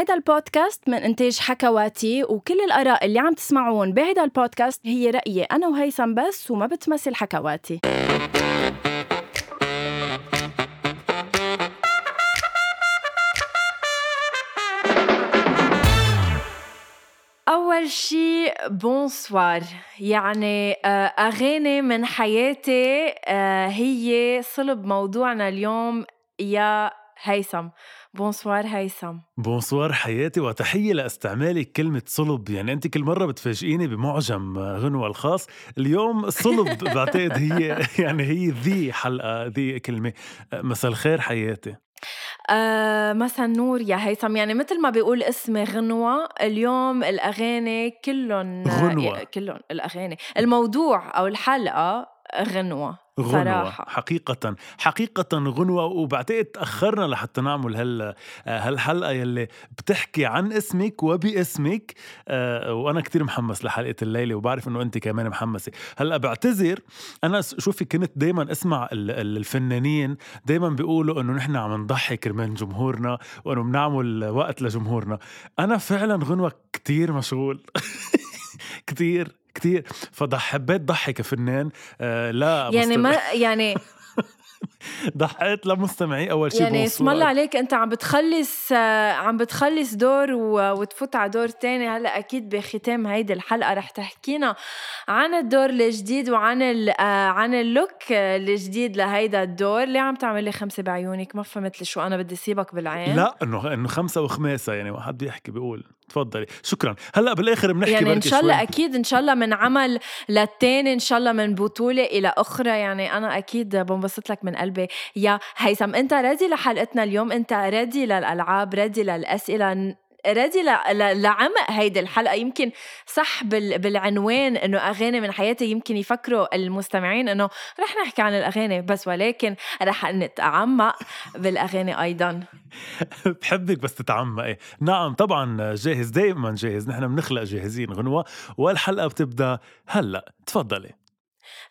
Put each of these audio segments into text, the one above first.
هيدا البودكاست من إنتاج حكواتي وكل الآراء اللي عم تسمعون بهيدا البودكاست هي رأيي أنا وهيثم بس وما بتمثل حكواتي. أول شي بونسوار يعني آه، أغاني من حياتي آه، هي صلب موضوعنا اليوم يا هيثم. bonsoir هيثم bonsoir حياتي وتحية لاستعمالك كلمة صلب. يعني أنت كل مرة بتفاجئيني بمعجم غنوة الخاص. اليوم صلب بعتقد هي يعني هي the حلقة the كلمة. مساء الخير حياتي. آه مثلا نور يا هيثم. يعني مثل ما بيقول اسمي غنوة اليوم الأغاني كلهم غنوة. كلهم الأغاني. الموضوع أو الحلقة غنوة غنوة صراحة. حقيقة حقيقة غنوة. وبعتقد تأخرنا لحتى نعمل هال هالحلقة يلي بتحكي عن اسمك وباسمك. آه، وأنا كتير محمس لحلقة الليلة وبعرف إنه أنت كمان محمسة. هلأ بعتذر أنا شوفي كنت دايما أسمع الفنانين دايما بيقولوا إنه نحن عم نضحي كرمال جمهورنا وإنه بنعمل وقت لجمهورنا. أنا فعلا غنوة كتير مشغول. كتير. كتير فحبيت ضحي كفنان آه لا يعني ما يعني ضحيت لمستمعي أول شيء يعني اسم الله عليك أنت عم بتخلص آه، عم بتخلص دور وتفوت على دور تاني. هلأ أكيد بختام هيدي الحلقة رح تحكينا عن الدور الجديد وعن آه، عن اللوك الجديد لهيدا الدور. ليه عم تعمل لي خمسة بعيونك؟ ما فهمت لي شو أنا بدي سيبك بالعين. لا انه إنه خمسة وخماسة يعني واحد بيحكي بيقول. تفضلي. شكرا. هلأ بالآخر بنحكي يعني إن شاء الله شوي. أكيد إن شاء الله من عمل للتاني إن شاء الله من بطولة إلى أخرى. يعني أنا أكيد بنبسط لك من قلبي. يا هيثم أنت رادي لحلقتنا اليوم؟ أنت رادي للألعاب؟ رادي للأسئلة؟ رادي لعمق هيدي الحلقة. يمكن صح بالعنوان إنه أغاني من حياتي يمكن يفكروا المستمعين إنه رح نحكي عن الأغاني بس ولكن رح نتعمق بالأغاني أيضا. بحبك بس تتعمقي نعم طبعا جاهز دائما جاهز. نحن بنخلق جاهزين غنوة. والحلقة بتبدأ هلأ. تفضلي.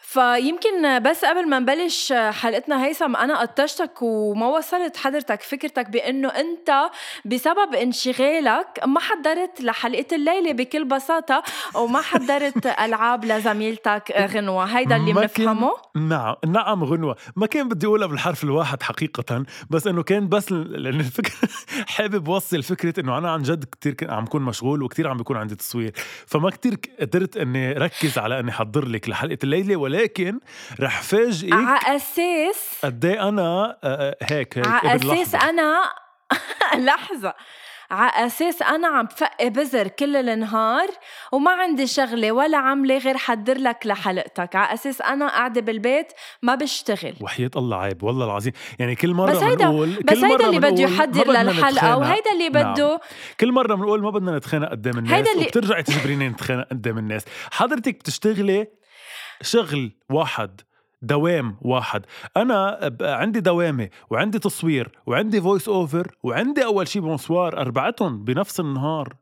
فيمكن بس قبل ما نبلش حلقتنا هيثم أنا قطشتك وما وصلت حضرتك فكرتك بإنه أنت بسبب انشغالك ما حضرت لحلقة الليلة بكل بساطة وما حضرت ألعاب لزميلتك غنوة. هيدا اللي بنفهمه؟ نعم نعم غنوة. ما كان بدي أقولها بالحرف الواحد حقيقة بس إنه كان بس لأن الفكرة حابب وصل فكرة إنه أنا عن جد كثير عم كون مشغول وكثير عم بيكون عندي تصوير. فما كثير قدرت إني ركز على إني احضر لك لحلقة الليلة ولا ولكن رح فاجئك على أساس قد إيه أنا آه، آه، هيك هيك على أساس أنا لحظة. على أساس أنا عم بفقي بزر كل النهار وما عندي شغلة ولا عملة غير حضر لك لحلقتك. على أساس أنا قاعدة بالبيت ما بشتغل. وحياة الله عيب والله العظيم. يعني كل مرة بس هيدا بنقول بس هيدا اللي بده يحضر للحلقة وهيدا اللي نعم. بده نعم. كل مرة بنقول ما بدنا نتخانق قدام الناس هيدا اللي... وبترجعي تجبريني نتخانق قدام الناس. حضرتك بتشتغلي شغل واحد دوام واحد. أنا عندي دوامة وعندي تصوير وعندي فويس اوفر وعندي أول شي بونسوار أربعتهم بنفس النهار.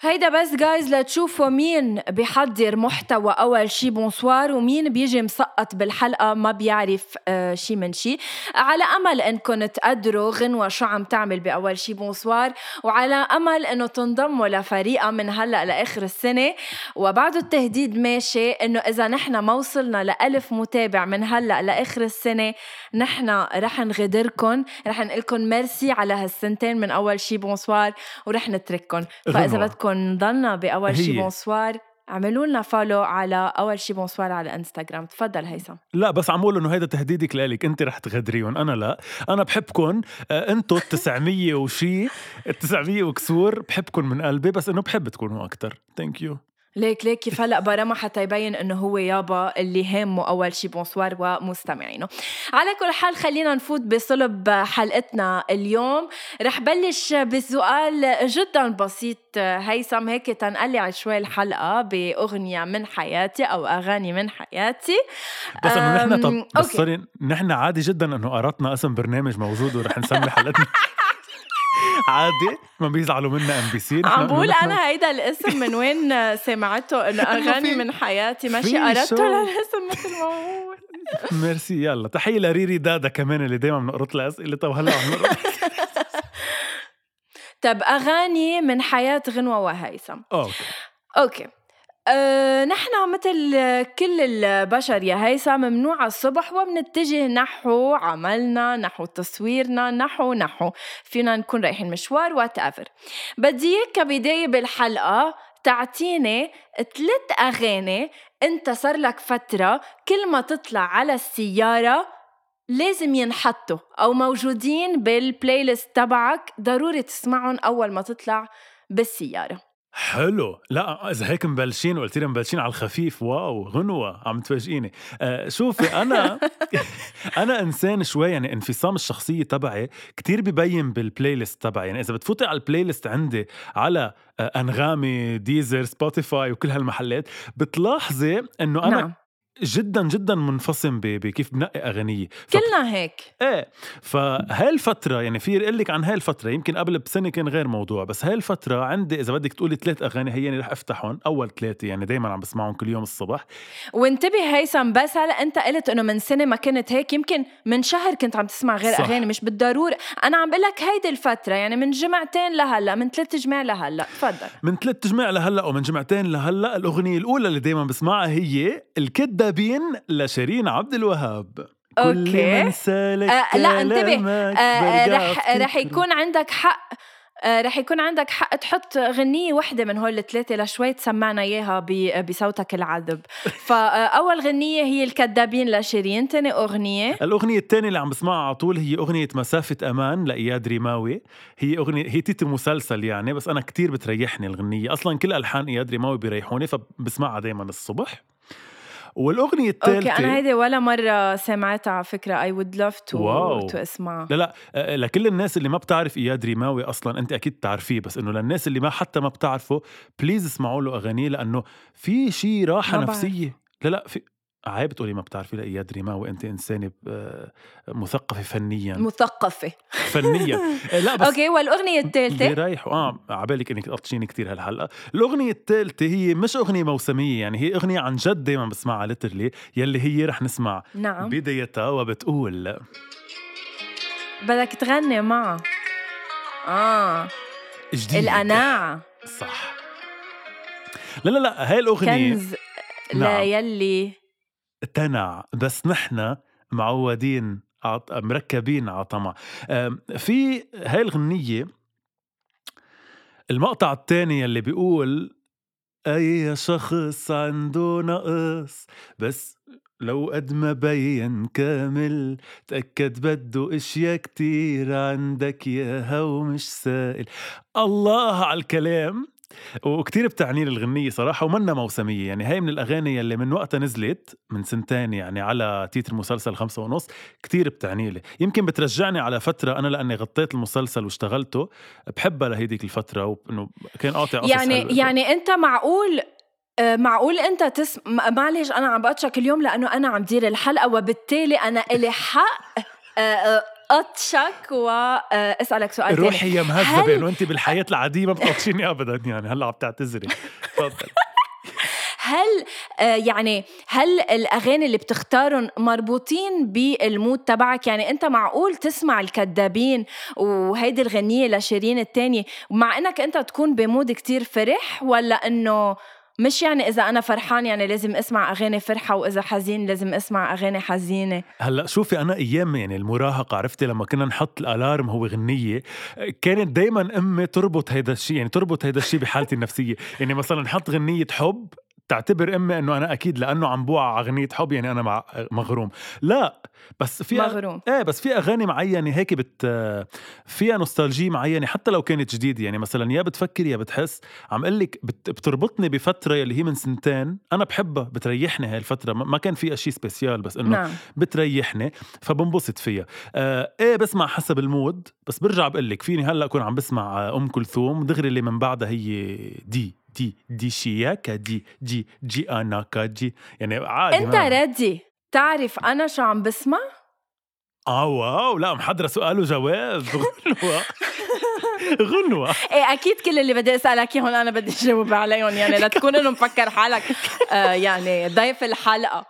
هيدا بس جايز لتشوفوا مين بيحضر محتوى أول شي بونسوار ومين بيجي مسقط بالحلقة ما بيعرف آه شي من شي. على أمل انكم تقدروا غنوة شو عم تعمل بأول شي بونسوار وعلى أمل إنه تنضموا لفريقها من هلأ لآخر السنة. وبعد التهديد ماشي إنه إذا نحن ما وصلنا لألف متابع من هلأ لآخر السنة نحن رح نغدركم رح نقول لكم ميرسي على هالسنتين من أول شي بونسوار ورح نترككم فإذا بدكم بدكم نضلنا بأول شي بونسوار. اعملوا لنا follow على أول شي بونسوار على انستغرام تفضل هيثم. لا بس عم بقول إنه هيدا تهديدك لإلك. انت رح تغدريهم أنا لا. أنا بحبكم آه، أنتو ال 900 وشي ال 900 وكسور بحبكم من قلبي بس إنه بحب تكونوا أكثر thank you ليك ليك. كيف هلا برمها حتى يبين إنه هو يابا اللي هامه أول شي بونسوار ومستمعينه. على كل حال خلينا نفوت بصلب حلقتنا اليوم. رح بلش بسؤال جدا بسيط. هيثم هيك تنقلع شوي الحلقة بأغنية من حياتي أو أغاني من حياتي. بس إنه نحن طب بس sorry نحن عادي جدا إنه قرطنا اسم برنامج موجود ورح نسمي حلقتنا. عادي ما بيزعلوا منا ام بي سي عم بقول أنا هيدا الاسم من وين سمعته إنه أغاني من حياتي ماشي قربته للاسم مثل ما هو ميرسي يلا. تحية لريري دادا كمان اللي دايما بنقرط لها اسئلتها وهلا عم طب أغاني من حياة غنوة وهيثم. okay. okay. أه نحن مثل كل البشر يا هيثم ممنوع الصبح وبنتجه نحو عملنا نحو تصويرنا نحو نحو. فينا نكون رايحين مشوار whatever بدي إياك كبدايه بالحلقة تعطيني ثلاث أغاني أنت صار لك فترة كل ما تطلع على السيارة لازم ينحطوا أو موجودين بال playlist تبعك ضروري تسمعهم أول ما تطلع بالسيارة. حلو. لا إذا هيك مبلشين وقلت لي مبلشين على الخفيف. wow غنوة عم تفاجئيني آه شوفي أنا أنا إنسان شوي يعني انفصام الشخصية تبعي كتير ببين بال playlist تبعي. يعني إذا بتفوتي على ال playlist عندي على آه أنغامي ديزر سبوتيفاي وكل هالمحلات بتلاحظي إنه أنا نعم. جدا جدا منفصم بكيف بنقي أغانية. ف... كلنا هيك. إيه. فهاي الفترة يعني في أقول لك عن هاي الفترة يمكن قبل بسنة كان غير موضوع بس هاي الفترة عندي إذا بدك تقولي ثلاث أغاني هي رح أفتحهم. أول ثلاثة يعني دائما عم بسمعهم كل يوم الصبح. وانتبه هيثم بس هلا أنت قلت إنه من سنة ما كنت هيك يمكن من شهر كنت عم تسمع غير صح. أغاني مش بالضرورة. أنا عم بقول لك هيدي الفترة يعني من جمعتين لهلأ من ثلاث جمع لهلأ. تفضل. من ثلاث جمع لهلأ ومن جمعتين لهلأ الأغنية الأولى اللي دائما بسمعها هي الكدابين لشيرين عبد الوهاب. okay. كل من سالك آه لا انتبه. آه رح رح يكون عندك حق. آه رح يكون عندك حق تحط غنية وحدة من هول الثلاثة لشوي تسمعنا إياها بصوتك العذب. فأول غنية هي الكذابين لشيرين تاني أغنية. الأغنية الثانية اللي عم بسمعها على طول هي أغنية مسافة أمان لإياد ريماوي هي أغنية هي تيتر مسلسل يعني بس أنا كتير بتريحني الغنية. أصلا كل ألحان إياد ريماوي بيريحوني فبسمعها دايما الصبح. والأغنية الثالثه okay أنا هيدي ولا مرة سمعتها على فكرة. I would love to to اسمعها لا لا لكل الناس اللي ما بتعرف إياد ريماوي أصلا أنت أكيد بتعرفيه بس إنه للناس اللي ما حتى ما بتعرفه please اسمعوا له أغانيه لأنه في شيء راحة نفسية. لا لا في عيب تقولي ما بتعرفي لاياد ريماوي انت إنسانة مثقفة فنيا. مثقفة. فنيا. لا بس okay والأغنية الثالثة؟ رايح آه عبالك إنك تقطشيني كثير هالحلقه الأغنية الثالثة هي مش أغنية موسمية يعني هي أغنية عن جد دائما بسمعها ليترلي يلي هي رح نسمع. نعم. بدايتها وبتقول بدك تغني معها. آه. جديد القناعة. صح. لا لا لا هاي الأغنية. كنز نعم. لا يلي تنع بس نحن معودين. مركبين على طمع في هاي الغنية المقطع الثاني اللي بيقول أي شخص عنده نقص بس لو قد ما بين كامل تأكد بده إشياء كتير عندك ياها ومش سائل الله على الكلام وكتير بتعني لي الغنية صراحة ومنا موسمية يعني هاي من الأغاني اللي من وقتها نزلت من سنتين يعني على تيتر مسلسل خمسة ونص كتير بتعني لي يمكن بترجعني على فترة أنا لأني غطيت المسلسل واشتغلته بحبها لهيديك الفترة وإنه كان قاطع يعني حلوة. يعني أنت معقول آه، معقول أنت تسم معلش أنا عم بقطشك اليوم لأنه أنا عم دير الحلقة وبالتالي أنا إلي حق آه، آه، قطشك واسالك سؤال روحي يا مهذبة إنه أنت بالحياة العادية ما بتقطشيني ابدا يعني هلأ عم تعتذري. تفضل. هل يعني هل الأغاني اللي بتختارهم مربوطين بالمود تبعك؟ يعني أنت معقول تسمع الكذابين وهيدي الغنية لشيرين الثانية مع إنك أنت تكون بمود كتير فرح ولا إنه مش يعني إذا أنا فرحان يعني لازم أسمع أغاني فرحة وإذا حزين لازم أسمع أغاني حزينة. هلأ شوفي أنا أيام يعني المراهقة عرفتي؟ لما كنا نحط الألارم هو غنية كانت دائما أمي تربط هيدا الشيء يعني تربط هيدا الشيء بحالتي النفسية. يعني مثلا نحط غنية حب تعتبر أمي إنه أنا أكيد لأنه عم بوعى أغنية حب يعني أنا مع مغروم. لا بس في مغروم. إيه بس في أغاني معينة هيك بت فيها nostalgie معينة حتى لو كانت جديدة. يعني مثلا يا بتفكر يا بتحس. عم أقول لك بت... بتربطني بفترة اللي هي من سنتين. أنا بحبها بتريحني هاي الفترة. ما كان فيها شيء spécial بس إنه نعم. بتريحني فبنبسط فيها. آه إيه بسمع حسب ال mood. بس برجع بقول لك فيني هلأ أكون عم بسمع أم كلثوم دغري اللي من بعدها هي دي. دي دي شياكا دي جي جي أنا كاجي يعني عادي أنت ردي تعرف أنا شو عم بسمع؟ آه واو لا محضرة سؤال وجواب غنوة. غنوة. إيه أكيد كل اللي بدي أسألك إياهم أنا بدي اجاوب عليهم. يعني لا تكون انه مفكر حالك. آه يعني ضيف الحلقة.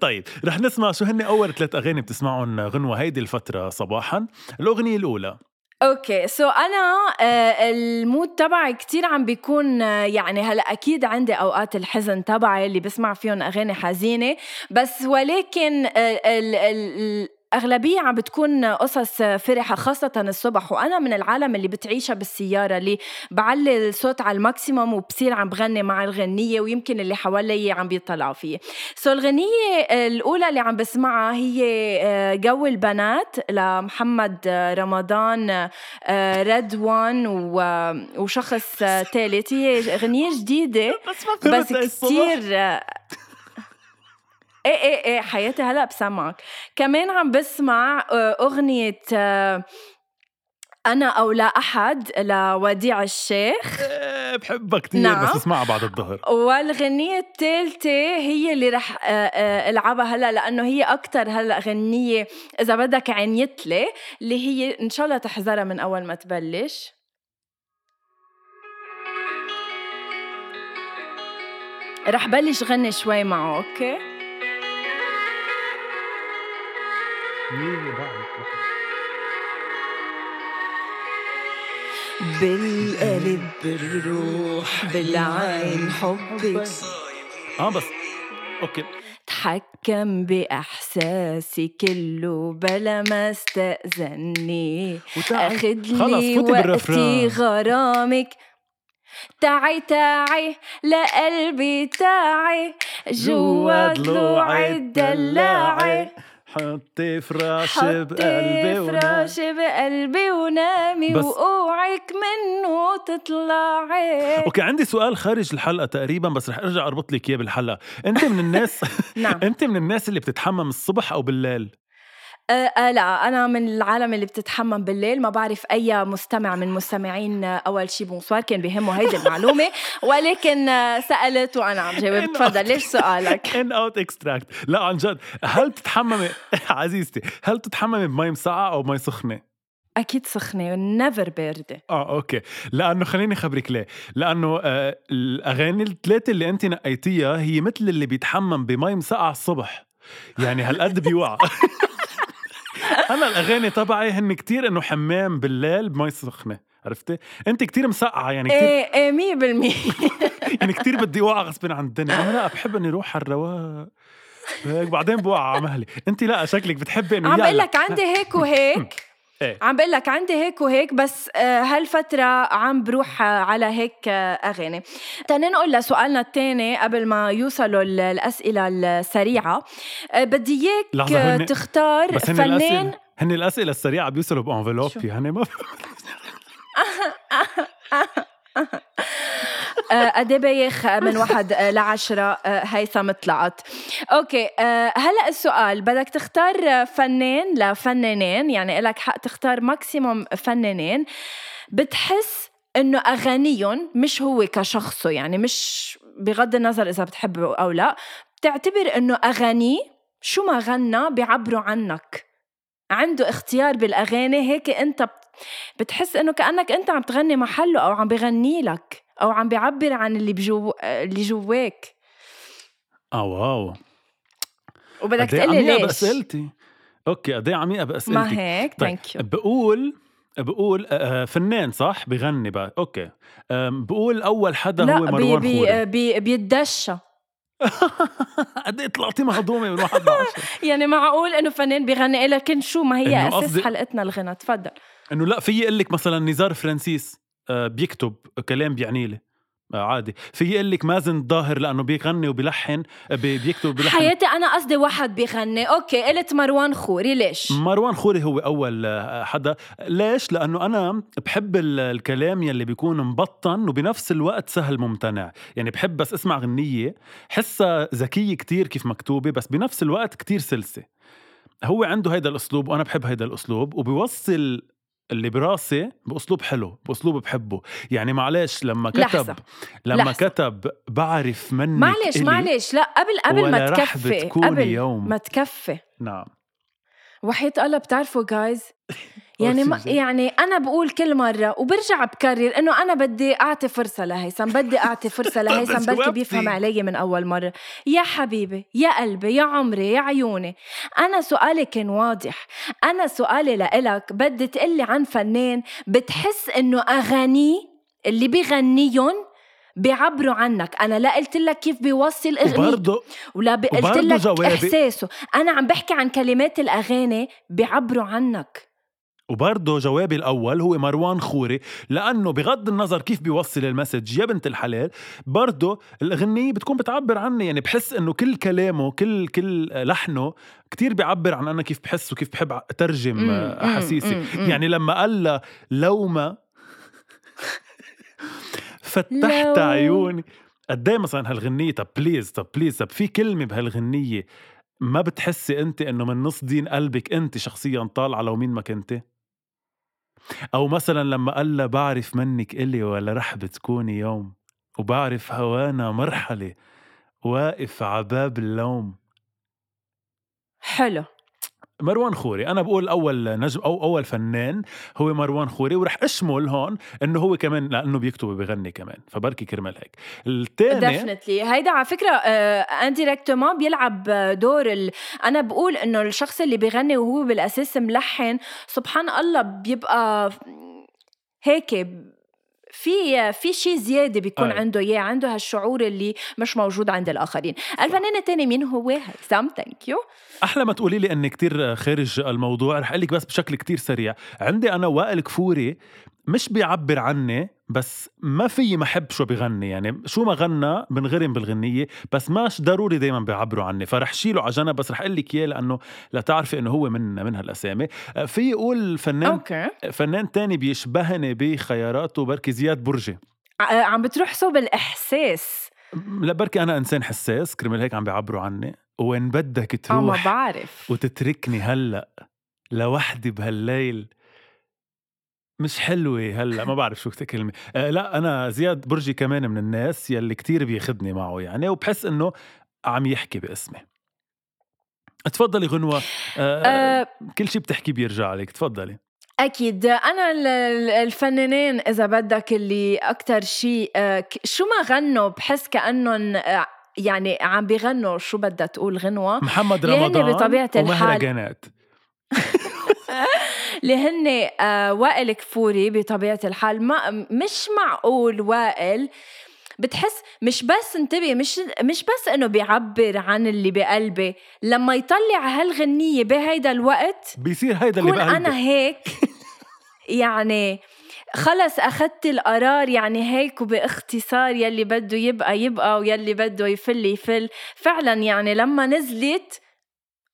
طيب رح نسمع شو هن أول ثلاث أغاني بتسمعهم غنوة هيدي الفترة صباحا. الأغنية الأولى. okay. so أنا آه، ال mood تبعي كتير عم بيكون آه، يعني هلأ أكيد عندي أوقات الحزن تبعي اللي بسمع فيهم أغاني حزينة. بس ولكن آه، ال ال أغلبية عم بتكون قصص فرحة خاصة الصبح. وأنا من العالم اللي بتعيشها بالسيارة اللي بعلي الصوت على ال maximum وبصير عم بغني مع الغنية ويمكن اللي حوالي عم بيطلعوا فيه so الغنية الأولى اللي عم بسمعها هي آه، جو البنات لمحمد رمضان ريد وان وشخص ثالث هي غنية جديدة بس كتير إيه إيه إيه حياتي هلا بسمعك. كمان عم بسمع آه، أغنية آه، أنا أو لا أحد لوديع الشيخ. إيه بحبها كثير نعم. بس اسمعها بعد الظهر. والغنية الثالثة هي اللي رح آه، ألعبها هلا لأنه هي أكتر هلا غنية إذا بدك عنيتلي اللي هي إن شاء الله تحذرها من أول ما تبلش. رح بلش غني شوي معه أوكي؟ بالقلب بالروح بالعين حبك. آه بس أوكي. تحكم بإحساسي كله بلا ما استأذني. أخدلي وقتي غرامك. تعي تعي لقلبي تعي. جوا ضلوعي الدلاعي حطي فراشي بقلبي ونامي فراشي بقلبي ونامي وقوعك منه تطلعي. أوكي عندي سؤال خارج الحلقة تقريبا بس رح أرجع أربط لك إياه بالحلقة. أنت من الناس نعم. أنت من الناس اللي بتتحمم الصبح أو بالليل؟ أه أه لا أنا من العالم اللي بتتحمم بالليل ما بعرف أي مستمع من مستمعين أول شي بونسوار كان بيهمه هيدي المعلومة. ولكن سألت وأنا عم جاوب. تفضل ليش سؤالك؟ ان اوت اكستراكت لا عن جد هل تتحممي عزيزتي هل تتحممي بمي مسقعة أو مي سخنة؟ أكيد سخنة never باردة. آه okay. لأنه خليني اخبرك ليه. لأنه آه الأغاني الثلاثة اللي أنت نقيتيها هي مثل اللي بيتحمم بمي مسقعه الصبح. يعني هالقد بيوعى أنا الأغاني تبعي هن كتير إنه حمام بالليل بمي سخنة عرفتي؟ أنت كتير مسقعة يعني كتير إيه إيه 100% يعني كتير بدي اوعى غصب عن الدنيا. أنا لا بحب إني أروح على الرواق. هيك بعدين بوقع على مهلي. أنت لا شكلك بتحبي إنه عم بقول لك عندي هيك وهيك. إيه؟ عم بقول لك عندي هيك وهيك بس آه، هالفترة عم بروح على هيك آه، أغاني. تننقل لسؤالنا الثاني قبل ما يوصلوا الأسئلة السريعة. آه، بدي إياك تختار فنان الأسئلة هن الأسئلة السريعة بيوصلوا بأنفلوب هن ما آه، قد إيه بايخ من واحد آه، لعشرة آه، هيثم طلعت. okay هلا السؤال بدك تختار فنان لفنانين يعني لك حق تختار maximum فنانين بتحس إنه أغانيهم مش هو كشخصه يعني مش بغض النظر إذا بتحبه أو لا بتعتبر إنه اغانيه شو ما غنى بيعبروا عنك. عنده اختيار بالأغاني هيك أنت بتحس إنه كأنك أنت عم تغني محله أو عم بغني لك. أو عم بيعبر عن اللي بجو اللي جواك. آه واو. وبدك تقلي ليش؟ بأسئلتي. أوكي قد إيه عميقة بأسئلتي. ما هيك ثانك طيب. يو بقول بقول آه، آه، فنان صح؟ بغني بقى. أوكي. بقول أول حدا لا هو مروان بي خوري. بي بيتدشى. قد إيه طلعتي مهضومة من واحد يعني معقول إنه فنان بيغني لكن شو؟ ما هي أساس حلقتنا الغنى تفضل. إنه لا في أقول لك مثلا نزار فرانسيس آه، بيكتب كلام بيعني لي. آه، عادي. في يقول لك مازن الظاهر لأنه بيغني وبيلحن آه، بيكتب بيلحن حياتي أنا قصدي واحد بيغني. أوكي قلت مروان خوري. ليش؟ مروان خوري هو أول حدا. ليش؟ لأنه أنا بحب الكلام يلي بيكون مبطن وبنفس الوقت سهل ممتنع. يعني بحب بس أسمع غنية حسها ذكية كتير كيف مكتوبة بس بنفس الوقت كتير سلسة. هو عنده هيدا الأسلوب وأنا بحب هيدا الأسلوب وبيوصل اللي براسي بأسلوب حلو بأسلوب بحبه يعني معلش لما كتب لحظة. لما لحظة. كتب بعرف منك معلش معلش لا قبل قبل ما تكفي قبل يوم. ما تكفي نعم وحياة الله بتعرفوا جايز يعني ما يعني أنا بقول كل مرة وبرجع بكرر إنه أنا بدي أعطي فرصة لهيثم بدي أعطي فرصة لهيثم بلكي بيفهم علي من أول مرة. يا حبيبي يا قلبي يا عمري يا عيوني. أنا سؤالي كان واضح. أنا سؤالي لإلك بدي تقلي عن فنان بتحس إنه أغانيه اللي بيغنيهم بيعبروا عنك. أنا لا قلت لك كيف بيوصل اغنيته وبرضه ولا قلت لك. إحساسه. أنا عم بحكي عن كلمات الأغاني بيعبروا عنك. وبرضه جوابي الأول هو مروان خوري لأنه بغض النظر كيف بيوصل المسج يا بنت الحلال برضه الأغنية بتكون بتعبر عني يعني بحس إنه كل كلامه كل كل لحنه كتير بيعبر عن أنا كيف بحس وكيف بحب أترجم أحاسيسي. يعني لما قال لو ما فتحت عيوني. قد إيه مثلا هالغنية طب please طب please طب في كلمة بهالغنية ما بتحسي أنت إنه من نص دين قلبك أنت شخصيا طالعة لو مين ما كنتي؟ أو مثلا لما قال بعرف منك إلي ولا رح بتكوني يوم وبعرف هوانا مرحلة واقف عباب اللوم. حلو. مروان خوري. أنا بقول أول نجم أو أول فنان هو مروان خوري ورح أشمل هون إنه هو كمان لأنه بيكتب وبيغني كمان فبركي كرمال هيك. الثاني definitely هيدا على فكرة indirectement بيلعب دور ال... أنا بقول إنه الشخص اللي بيغني وهو بالأساس ملحن سبحان الله بيبقى هيك في في شيء زيادة بيكون أي. عنده إياه عنده هالشعور اللي مش موجود عند الآخرين. الفنان الثاني مين هو؟ هيثم thank you أحلى ما تقولي لي إني كتير خارج الموضوع رح أقول لك بس بشكل كتير سريع. عندي أنا وائل كفوري مش بيعبر عني بس ما في ما حب شو بغني. يعني شو ما غنى بنغرم بالغنية بس ماش ضروري دايما بيعبروا عني. فرح شيله على جنب بس رح أقول لك إياه لأنه لتعرفي إنه هو من من هالأسامي. في يقول فنان أوكي. فنان تاني بيشبهني بخياراته بركي زياد برجي. عم بتروح صوب الإحساس. لا بركي أنا إنسان حساس كرمال هيك عم بيعبروا عني. وين بدك تروح ما بعرف. وتتركني هلأ لوحدي بهالليل مش حلوة هلأ ما بعرف شو كلمة آه لأ أنا زياد برجي كمان من الناس يلي كتير بياخدني معه يعني وبحس إنه عم يحكي باسمي. تفضلي غنوة. آه أه كل شيء بتحكي بيرجع عليك تفضلي. أكيد. أنا الفنانين إذا بدك اللي أكتر شيء آه، شو ما غنوا بحس كأنهم آه، يعني عم بيغنوا شو بدها تقول غنوة؟ محمد رمضان بطبيعة الحال اللي هن آه وائل كفوري بطبيعة الحال ما مش معقول وائل. بتحس مش بس انتبه مش مش بس إنه بيعبر عن اللي بقلبي لما يطلع هالغنية بهيدا الوقت بيصير هيدا اللي بقلبي أنا هيك. يعني خلص أخدت القرار يعني هيك وباختصار يلي بده يبقى يبقى ويلي بده يفل يفل. فعلا يعني لما نزلت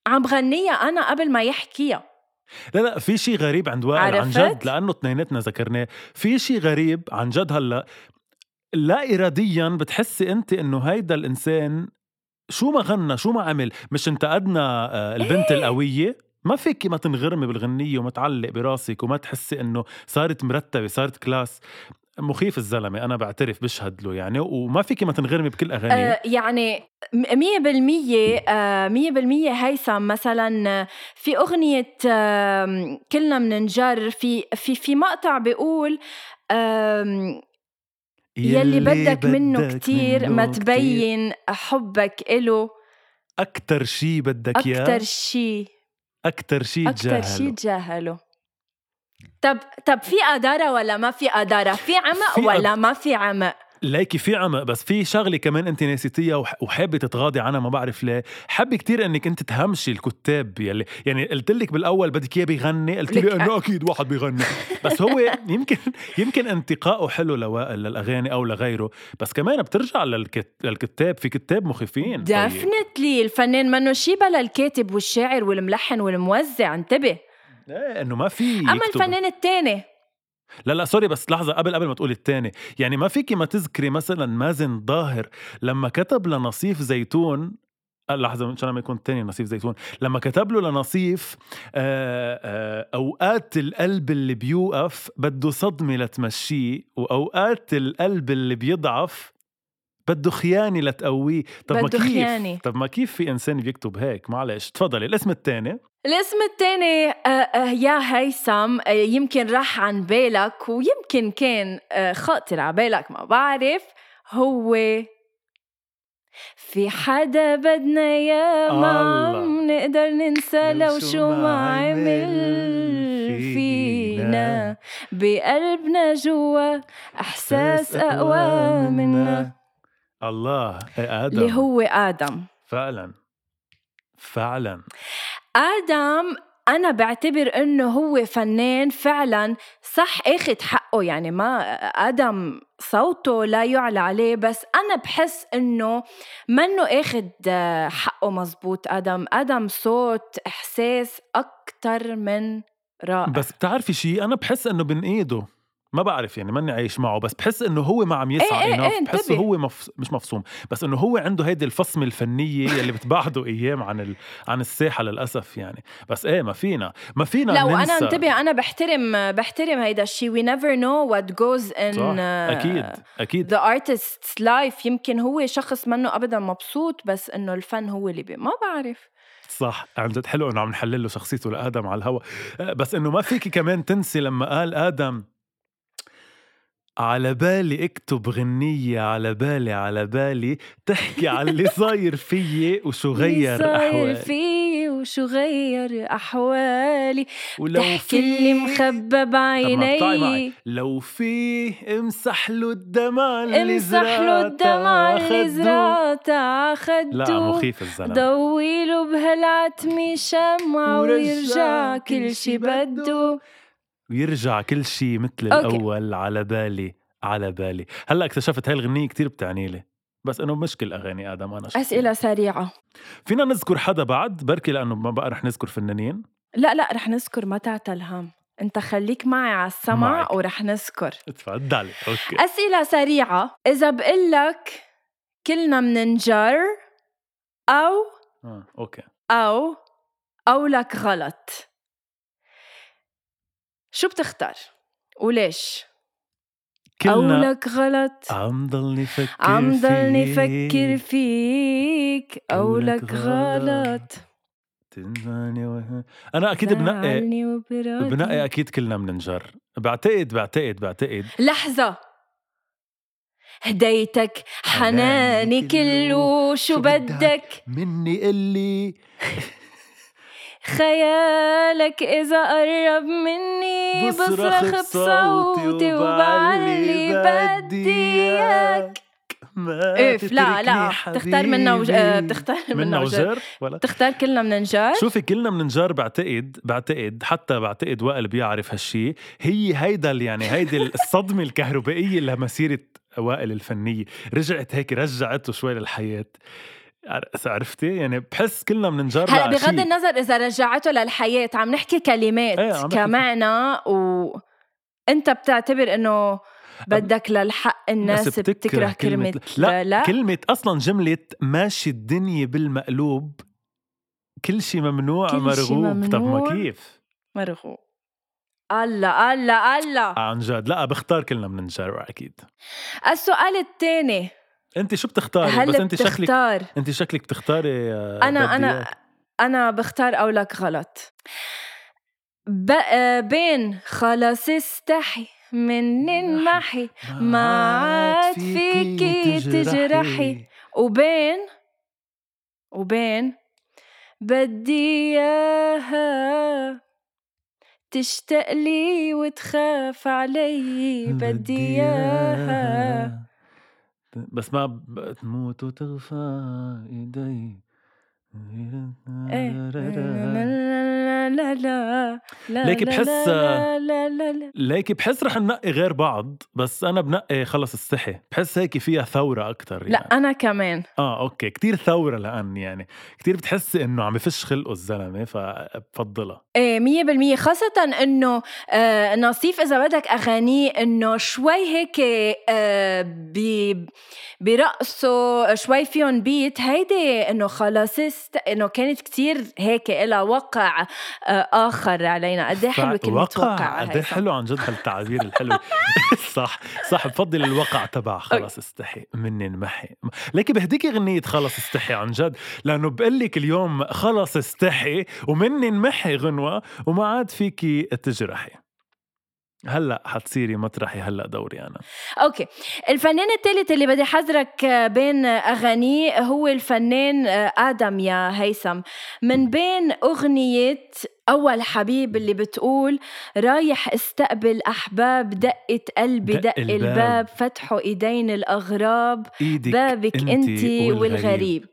عم غنيها أنا قبل ما يحكيها. لا لا في شيء غريب عند وائل عن جد لأنه اثنيناتنا ذكرناه. في شيء غريب عن جد هلأ. لا اراديا بتحسي أنت إنه هيدا الإنسان شو ما غنى شو ما عمل. مش انتقدنا آه، البنت إيه؟ القوية؟ ما فيك ما تنغرمي بالغنية وما تعلق براسك وما تحسي إنه صارت مرتبة صارت كلاس. مخيف الزلمة أنا بعترف بشهد له يعني وما فيك ما تنغرمي بكل أغانيه. آه يعني مية بالمية آه مية بالمية هيثم مثلا في أغنية آه كلنا مننجر في في في مقطع بيقول آه يلي بدك منه كتير ما تبين حبك إله. أكتر شي بدك إياه؟ أكتر شي. أكتر شي أكتر شي تجاهله طب طب في قدارة ولا ما في قدارة؟ في عمق في ولا ما في عمق؟ ليكي في عمق بس في شغلة كمان انت ناسيتيها وحابة تتغاضي عنها ما بعرف ليه. حابة كتير انك انت تهمشي الكتاب يلي يعني قلت لك بالأول بدك إياه بيغني قلت لي إنه أكيد واحد بيغني. بس هو يمكن يمكن انتقائه حلو لوائل للأغاني أو لغيره. بس كمان بترجع للكتاب في كتاب مخيفين. definitely طيب. الفنان منه شي بلا الكاتب والشاعر والملحن والموزع. انتبه. إيه إنه ما في أما الفنان الثاني لا لا sorry بس لحظة قبل قبل ما تقولي الثاني يعني ما فيكي ما تذكري مثلا مازن ضاهر لما كتب لنصيف زيتون؟ آه، لحظة مشان ما يكون الثاني نصيف زيتون. لما كتب له لنصيف آآ آآ أوقات القلب اللي بيوقف بده صدمة لتمشيه وأوقات القلب اللي بيضعف بده خيانة لتقويه. طب ما كيف؟ خيانة. طب ما كيف في إنسان بيكتب هيك؟ معلش تفضلي. الاسم الثاني الاسم الثاني يا هيثم آه، يمكن راح عن بالك ويمكن كان آه، خاطر على بالك ما بعرف. هو في حدا بدنا يا ما نقدر ننسى لو شو ما عمل. فينا. بقلبنا جوا أحساس أقوى منا. الله إيه آدم. اللي هو آدم. فعلا. فعلا. آدم أنا بعتبر إنه هو فنان فعلا. صح اخد حقه يعني ما آدم صوته لا يعلى عليه بس أنا بحس إنه منه اخد حقه مزبوط. آدم آدم صوت إحساس أكتر من رائع. بس بتعرفي شيء أنا بحس إنه بين ايده ما بعرف يعني ماني عايش معه بس بحس إنه هو ما عم يسعى إيه إيه enough. إيه، بحسه انتبه. هو مف... مش مفصوم بس إنه هو عنده هيدي الفصمة الفنية يلي بتبعده أيام عن ال... عن الساحة للأسف يعني بس إيه ما فينا ما فينا لا وأنا ننسى. انتبه أنا بحترم بحترم هيدا الشيء know what goes in صح uh, أكيد أكيد the artist's life يمكن هو شخص منه ابدا مبسوط بس إنه الفن هو اللي بي ما بعرف صح عن جد حلو إنه عم نحلل له شخصيته لآدم على الهوا بس إنه ما فيكي كمان تنسي لما قال آدم على بالي اكتب غنية على بالي على بالي. تحكي على اللي صاير فيي وشو غير صاير أحوالي. فيي وشو غير أحوالي. ولو تحكي اللي مخبى بعيني لو في امسح له الدمع اللي امسح له الدمع اللي خدو. زرعتها لا مخيف الزلمة. ضويله بهالعتمة شمعة ويرجع كل شي. بده. ويرجع كل شيء مثل أوكي. الأول على بالي على بالي. هلأ اكتشفت هاي الغنية كتير بتعني لي بس إنه مشكل أغاني آدم أنا شخصياً. أسئلة سريعة. فينا نذكر حدا بعد؟ بركي لأنه ما بقى رح نذكر فنانين. لا لا رح نذكر ما تعتل هم أنت خليك معي على السمع معك. ورح نذكر. تفضلي okay. أسئلة سريعة. إذا بقلك كلنا مننجر أو آه، okay. أو قولك غلط. شو بتختار؟ وليش؟ كلنا قولك غلط عم ضلني فكر عم ضلني. فكر فيك قولك غلط. وه- أنا أكيد بنقي. بنقي أكيد كلنا بننجر بعتقد بعتقد بعتقد لحظة هديتك حناني كله شو؟ بدك مني قلي خيالك إذا قرب مني بصرخ بصوتي وبعلي بدي إياك. ما إف لا لا بتختار منا وج... آه،. بتختار منا وجر ولا؟ بتختار كلنا مننجر شوفي كلنا بننجر بعتقد بعتقد حتى بعتقد وائل بيعرف هالشي. هي هيدا يعني هيدي الصدمة الكهربائية لمسيرة وائل الفنية. رجعت هيك رجعته شوي للحياة. عر- عرفتي؟ يعني بحس كلنا بننجر هلا. بغض النظر إذا رجعته للحياة عم نحكي كلمات إيه، عم. كمعنى و أنت بتعتبر إنه بدك للحق الناس بتكره كلمة لا, لا. كلمة أصلا جملة ماشي الدنيا بالمقلوب كل شي ممنوع كل شي مرغوب. طب ما ممنوع. كيف؟ مرغوب. الله الله الله. عن جد. لا بختار كلنا بننجر أكيد. السؤال الثاني. أنت شو بتختاري؟ هل بس أنت شكلك بتختار؟ أنت شكلك بتختاري آه، أنا أنا. أنا بختار قولك غلط. ب... آه، بين خلص استحي من ننمحي ما عاد فيكي تجرحي. وبين وبين بدي إياها تشتاق لي وتخاف علي. بدي إياها بس ما ب- تموت وتغفى ايدي إيه. لا لا لا لا. لا بحس- لا لا لا لا ليكي بحس رح ننقي غير بعض بس أنا بنقي خلص استحي بحس هيك فيها ثورة أكتر يعني. لا أنا كمان. آه okay. كتير ثورة لأن يعني كتير بتحسي إنه عم يفش خلقه الزلمة فبفضلها. إيه مية بالمية. خاصة إنه آه نصيف إذا بدك أغانيه إنه شوي هيك آه بي برقصوا شوي فيهم بيت هيدي إنه خلاص است إنه كانت كتير هيك إلها وقع آه، آخر علينا. قد إيه حلوة كلمة وقع. قد إيه حلو عن جد هالتعابير الحلوه صح صح بفضل الوقع تبع خلص استحي مني انمحي. ليكي بهديكي غنية خلص استحي عن جد لأنه بقول لك اليوم خلص استحي ومني انمحي غنوة وما عاد فيكي تجرحي. هلأ حتصيري مطرحي هلأ دوري أنا. أوكي. الفنان الثالث اللي بدي حذرك بين أغانيه هو الفنان آدم يا هيثم. من بين أغنية أول حبيب اللي بتقول رايح استقبل أحباب دقة قلبي دق, دق الباب, الباب فتحوا إيدين الأغراب بابك انت والغريب, والغريب.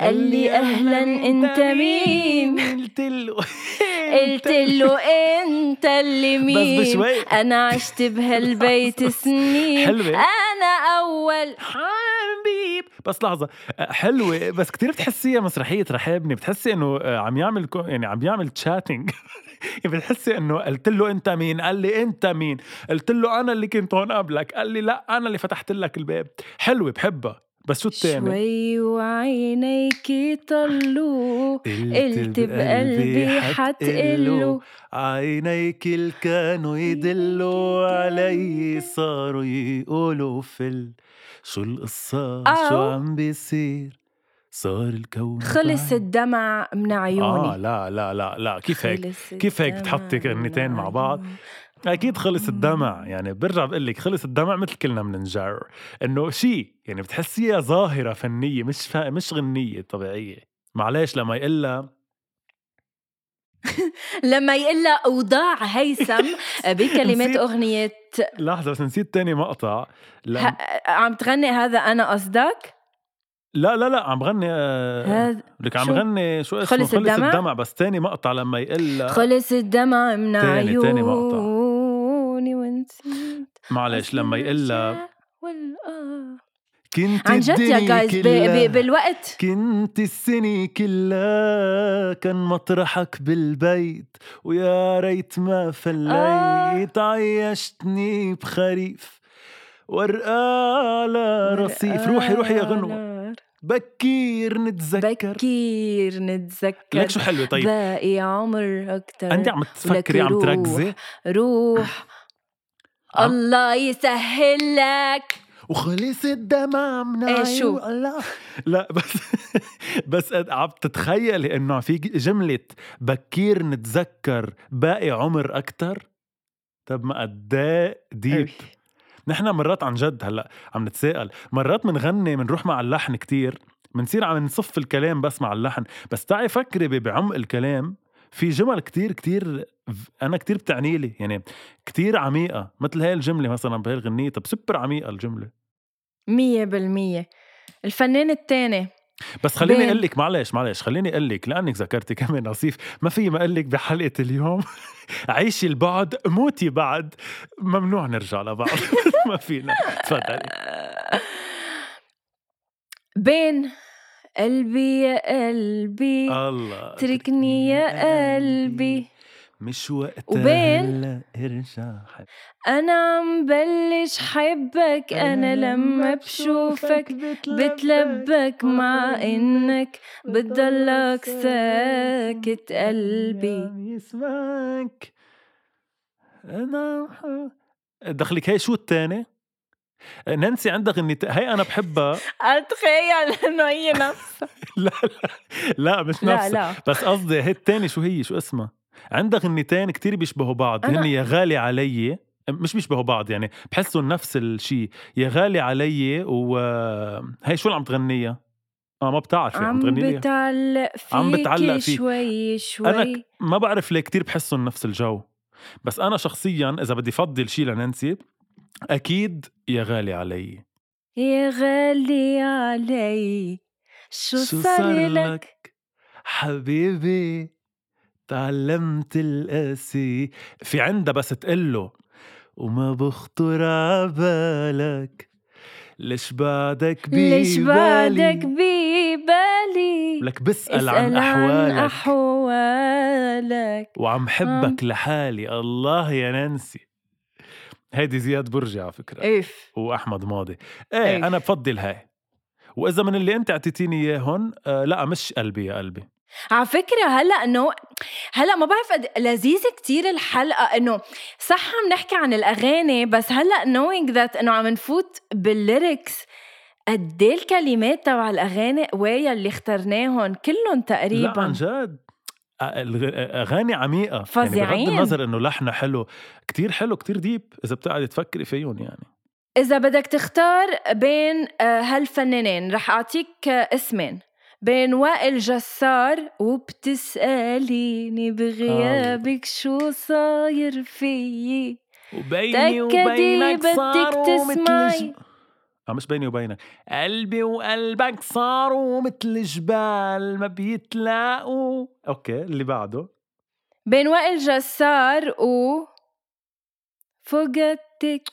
قال لي أهلا أنت مين؟ قلت له قلت له أنت اللي مين؟ بس بشوي أنا عشت بهالبيت سنين. حلوة. أنا أول. حبيب. بس لحظة. حلوة. بس كتير بتحسيها مسرحية رحابني. بتحسي إنه عم يعمل يعني عم يعمل تشاتنج يعني بتحسي إنه قلت له أنت مين؟ قال لي أنت مين؟ قلت له أنا اللي كنت هون قبلك. قال لي لا أنا اللي فتحت لك الباب. حلوة. بحبها. بس شو التاني؟ شوي وعينيك طلوا قلت بقلبي حتقلوا عينيك اللي كانوا يدلوا علي صاروا يقولوا فل شو القصة؟ شو عم بيصير؟ صار الكون خلص الدمع من عيوني. آه لا لا لا لا. كيف هيك؟ كيف هيك بتحطي كلمتين مع بعض؟ أكيد خلص الدمع. يعني برجع بقول لك خلص الدمع مثل كلنا بننجر إنه شيء يعني بتحسيها ظاهرة فنية مش فا... مش غنية طبيعية. معلش لما يقلها لما يقلها أوضاع هيثم بكلمات أغنية لحظة بس نسيت تاني مقطع. لم... ه... عم تغني هذا أنا قصدك؟ لا لا لا عم غني آه، لك عم غني شو اسمه؟ خلص الدمع, خلص الدمع؟ بس تاني مقطع لما يقول خلص الدمع من عيوني تاني مقطع. ونسيت معلش لما يقول لها كنت عن جد يا جايز بالوقت؟ كنت السنة كلها كان مطرحك بالبيت ويا ريت ما فليت آه. عيشتني بخريف ورقة على رصيف. روحي روحي يا غنوة. بكير نتذكر. بكير نتذكر. لك شو حلوة طيب؟ باقي عمر أكتر أنت عم تفكري عم تركزي؟ روح. الله يسهل لك وخلص الدمع من إيه شو؟ لا لا بس بس عم تتخيلي إنه في جملة بكير نتذكر باقي عمر أكتر؟ طب ما قد إيه deep. نحن مرات عن جد هلأ عم نتساءل. مرات بنغني بنروح مع اللحن كتير. بنصير عم نصف الكلام بس مع اللحن. بس تعي فكري بعمق الكلام. في جمل كتير كتير أنا كتير بتعني لي يعني كتير عميقة مثل هاي الجملة مثلا بهي الغنية طب سوبر عميقة الجملة. مية بالمية. الفنان التاني. بس خليني أقول لك معلش معلش خليني أقول لك لأنك ذكرتي كمان نصيف ما في ما أقول لك بحلقة اليوم. عيشي البعد موتي بعد. ممنوع نرجع لبعض. ما فينا. تفضلي. بين قلبي يا قلبي الله تركني يا قلبي. مش وقت وبين ارجع حب. أنا عم بلش حبك أنا لما بشوفك بتلبك مع إنك بتضلك ساكت قلبي. يسمعك. أنا دخلك هي شو التاني؟ نانسي عندها غنية هي أنا بحبها. اتخيل إنه هي نفسها. لا لا لا مش نفسها. لا. لا. بس قصدي هي التانية شو هي؟ شو اسمها؟ عندها غنيتين كتير بيشبهوا بعض. أنا... هن يا غالي علي مش بيشبهوا بعض يعني بحسهم نفس الشيء يا غالي علي وهي شو اللي عم تغنيها آه ما بتعرفي عم تغني بتعلق فيك عم بتعلق فيك. شوي شوي. أنا ما بعرف ليه كتير بحسهم نفس الجو. بس أنا شخصيا إذا بدي فضل شيء لنانسي أكيد يا غالي علي. يا غالي علي شو, شو صار لك؟ حبيبي تعلمت القاسي في عندها بس تقله وما بخطر عبالك ليش بعدك ببالي ليش بعدك ببالي لك بسأل عن أحوالك عن أحوالك. وعم حبك آه. لحالي الله يا نانسي. هيدي زياد برجي على فكرة. إيف. وأحمد ماضي. إيه إيف. أنا بفضل هاي. وإذا من اللي أنت أعطيتيني إياهم آه لا مش قلبي يا قلبي. على فكرة هلأ إنه هلأ ما بعرف قد لذيذة كتير الحلقة إنه صح عم نحكي عن الأغاني بس هلأ knowing that إنه عم نفوت بالليركس قد إيه الكلمات تبع الأغاني قوية اللي اخترناهم كلهم تقريبا لا عن جد. أغاني عميقة. فظيعين يعني بغض النظر إنه لحنها حلو كتير حلو كتير deep إذا بتقعدي تفكري فيهم يعني. إذا بدك تختار بين آه، هالفنانين رح أعطيك اسمين. بين وائل جسار وبتسأليني بغيابك شو صاير فيي. وبيني وبينك صاروا تسمعي. آه مش بيني وبينك. قلبي وقلبك صاروا مثل جبال ما بيتلاقوا. okay اللي بعده؟ بين وائل جسار و فقدتك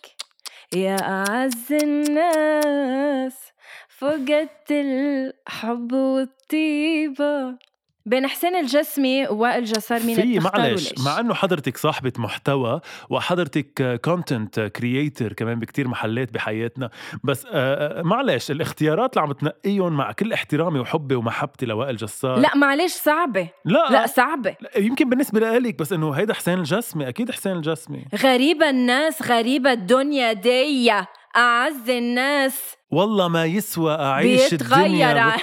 يا أعز الناس فقدت الحب والطيبة. بين حسين الجسمي ووائل جسار مين في معلش مع إنه حضرتك صاحبة محتوى وحضرتك content creator كمان بكتير محلات بحياتنا بس آه، آه، معلش الاختيارات اللي عم تنقيهم مع كل احترامي وحبي ومحبتي لوائل جسار. لا معلش صعبة. لا. لا صعبة. يمكن بالنسبة لإلك بس إنه هيدا حسين الجسمي أكيد حسين الجسمي. غريبة الناس غريبة الدنيا دي أعز الناس. والله ما يسوى أعيش الدنيا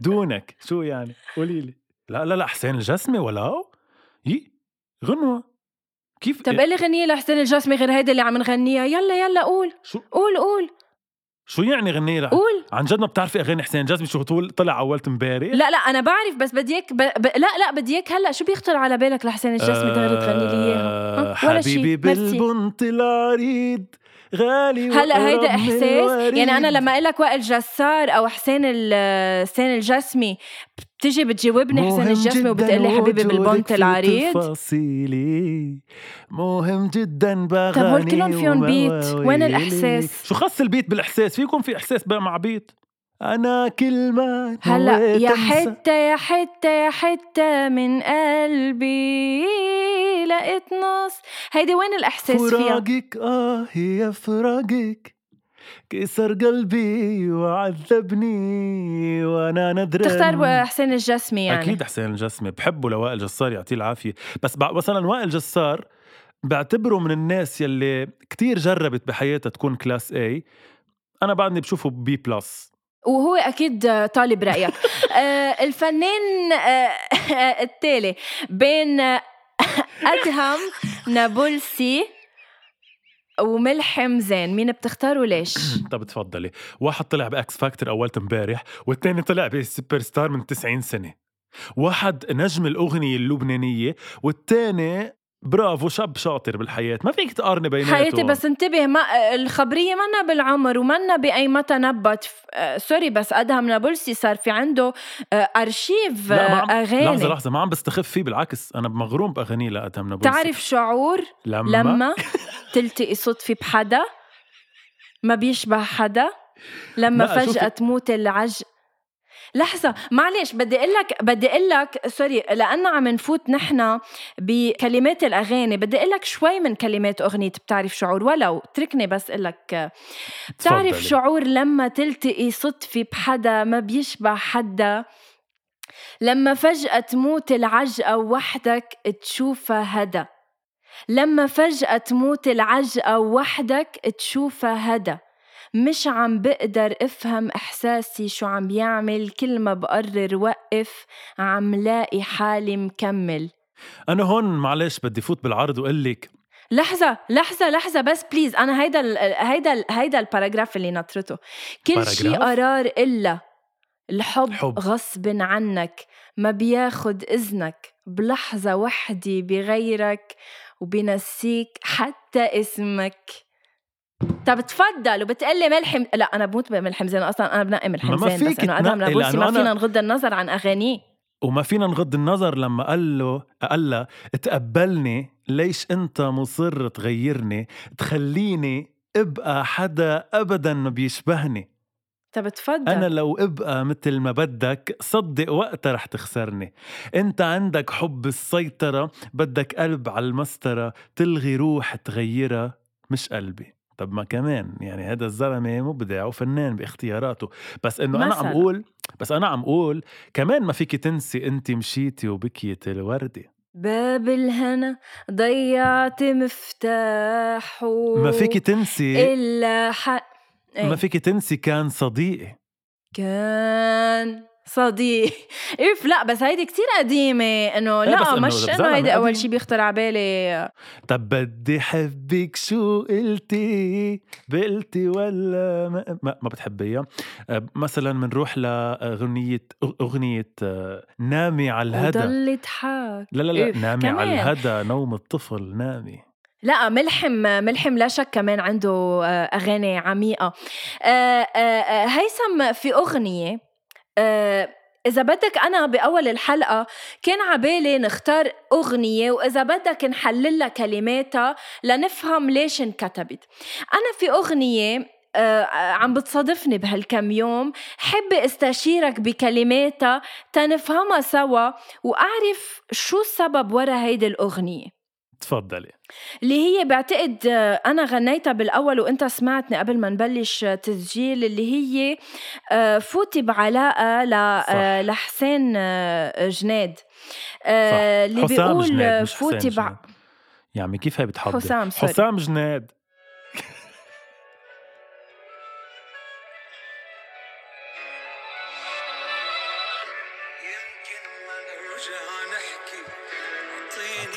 دونك. شو يعني؟ قولي لي. لا لا لا حسين الجسمي ولو يي غنوة. كيف طب إيه؟ غنية لحسين الجسمي غير هيدا اللي عم نغنيها. يلا يلا قول. شو؟ قول قول. شو يعني غنية لح... قول. عن جد ما بتعرفي أغاني حسين الجسمي؟ شو طول طلع اولت امبارح. لا لا أنا بعرف بس بدي إياك ب... ب... لا لا بدي إياك هلأ شو بيخطر على بالك لحسين الجسمي؟ دغري تغني لي إياها. أه حبيبي بالبنط العريض غالي هلأ هيدا إحساس يعني أنا لما أقول لك وائل جسار أو حسين حسين الجسمي بتجي بتجاوبني حسين الجسمي وبتقول لي حبيبي بالبنت العريض. تفاصيلي. مهم جدا بغاني طب هول كلهم فيهم بيت؟ وين الإحساس؟ شو خص البيت بالإحساس؟ فيكم في إحساس مع بيت؟ أنا كل ما هلأ يا حتة يا حتة يا حتة من قلبي لقيت نص. هيدي وين الإحساس فيها؟ فراقك آه هي فراقك. كسر قلبي وعذبني وأنا ندران تختار حسين الجسمي يعني. أكيد حسين الجسمي بحبه لوائل جسار يعطيه العافية. بس مثلا وائل جسار بعتبره من الناس يلي كتير جربت بحياتها تكون class اي أنا بعدني بشوفه B plus. وهو أكيد طالب رأيك. آه الفنان آه التالي بين أدهم نابلسي وملحم زين مين بتختاروا ليش؟ طب تفضلي. واحد طلع ب X Factor أولت امبارح والثاني طلع ب Super Star من 90 سنة. واحد نجم الأغنية اللبنانية والثاني برافو شاب شاطر بالحياة. ما فيك تقارني بيناتهم. حياتي بس انتبه ما الخبرية منا بالعمر ومنا بأي متى نبت. آه sorry بس أدهم نابلسي صار في عنده آه أرشيف آه أغاني. لحظة لحظة ما عم بستخف فيه بالعكس أنا مغروم بأغانيه لأدهم نابلسي. تعرف شعور؟ لما, لما؟ تلتقي صدفة بحدا؟ ما بيشبه حدا؟ لما فجأة تموت العج لحظة معلش بدي أقول لك بدي أقول لك سوري لأنه عم نفوت نحن بكلمات الأغاني بدي أقول لك شوي من كلمات أغنية بتعرف شعور ولو تركني بس أقول لك بتعرف شعور لما تلتقي صدفة بحدا ما بيشبه حدا؟ لما فجأة تموت العجقة وحدك تشوفها هدا. لما فجأة تموت العجقة وحدك تشوفها هدا مش عم بقدر أفهم إحساسي شو عم يعمل كل ما بقرر وقف عم لاقي حالي مكمل. أنا هون معلش بدي فوت بالعرض وأقول لك. لحظة لحظة لحظة بس please أنا هيدا ال هيدا ال هيدا ال paragraph اللي نطرته. كل شيء قرار إلا الحب حب. غصب عنك ما بياخد إذنك. بلحظة وحدة بغيرك. وبنسيك حتى اسمك. طب تفضل وبتقلي ملحم لا أنا بموت بملحم زين أصلا أنا بنقي ملحم زين بس انه ادهم نابلسي ما فينا نغض النظر عن أغانيه. وما فينا نغض النظر لما قال له قال لها تقبلني ليش أنت مصر تغيرني؟ تخليني أبقى حدا ابدا ما بيشبهني. طب تفضل أنا لو أبقى مثل ما بدك صدق وقتها رح تخسرني. أنت عندك حب السيطرة بدك قلب على المسطرة تلغي روح تغيرها مش قلبي. طب ما كمان يعني هذا الزلمة مبدع وفنان باختياراته. بس إنه أنا عم أقول بس أنا عم أقول كمان ما فيك تنسي انت مشيتي وبكيت الوردة. باب الهنا ضيعت مفتاحه. ما فيك تنسي. إلا حق ما إيه. فيك تنسي كان صديقي. كان صديق إف لا بس هيدي كتير قديمة. إنه إيه، لا مش إنه هيدي أول قديم. شي بيخطر على بالي. طب بدي حبك شو قلتي؟ بقلتي ولا ما, ما, ما بتحبيها أه، مثلا بنروح لأغنية أغنية أه، نامي على الهدى. وضل يضحك لا لا لا نامي كمان. على الهدى نوم الطفل نامي. لا ملحم ملحم لا شك كمان عنده آه، أغاني عميقة. آه، آه، هيثم في أغنية إذا بدك أنا بأول الحلقة كان عبالي نختار أغنية وإذا بدك نحللها كلماتها لنفهم ليش انكتبت. أنا في أغنية عم بتصادفني بهالكم يوم حابة استشيرك بكلماتها تنفهمها سوا وأعرف شو السبب ورا هيدي الأغنية. تفضلي. اللي هي بعتقد آه، أنا غنيتها بالأول وأنت سمعتني قبل ما نبلش آه، تسجيل اللي هي آه، فوتي بعلاقة ل-. لحسين جناد اللي بيقول فوتي بع... عمي كيف هي بتحضر؟ حسام، sorry. حسام جناد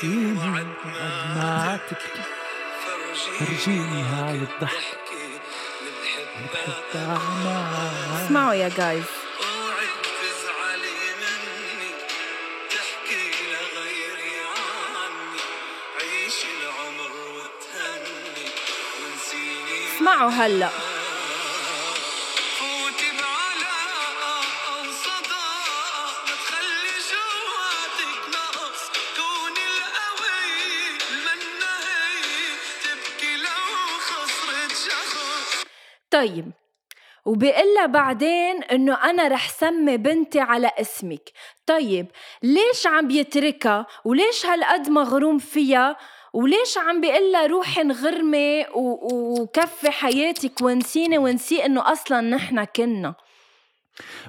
وعد وعد ما تبكي. فرجيني هاي الضحكة اسمعوا يا جايز اوعي تزعلي طيب وبقلها بعدين إنه أنا رح سمي بنتي على اسمك. طيب ليش عم بيتركها؟ وليش هالقد مغروم فيها؟ وليش عم بيقلها روحي انغرمي وكفي حياتك ونسيني ونسي إنه أصلا نحن كنا؟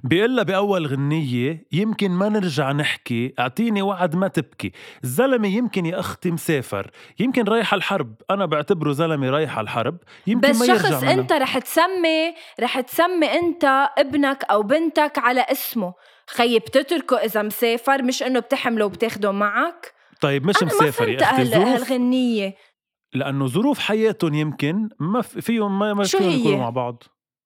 بيقلها بأول غنية يمكن ما نرجع نحكي أعطيني وعد ما تبكي. الزلمة يمكن يا أختي مسافر يمكن رايح الحرب. أنا بعتبره زلمة رايح الحرب يمكن بس ما شخص يرجع. أنت رح تسمي رح تسمي أنت ابنك أو بنتك على اسمه. خيي بتتركه إذا مسافر مش إنه بتحمله وبتاخده معك. طيب مش ما مسافر يا أختي هال- ظروف؟ هالغنية. لأنه ظروف حياتهم يمكن ما في- فيهم ما, ما فيهم؟ يكونوا مع بعض.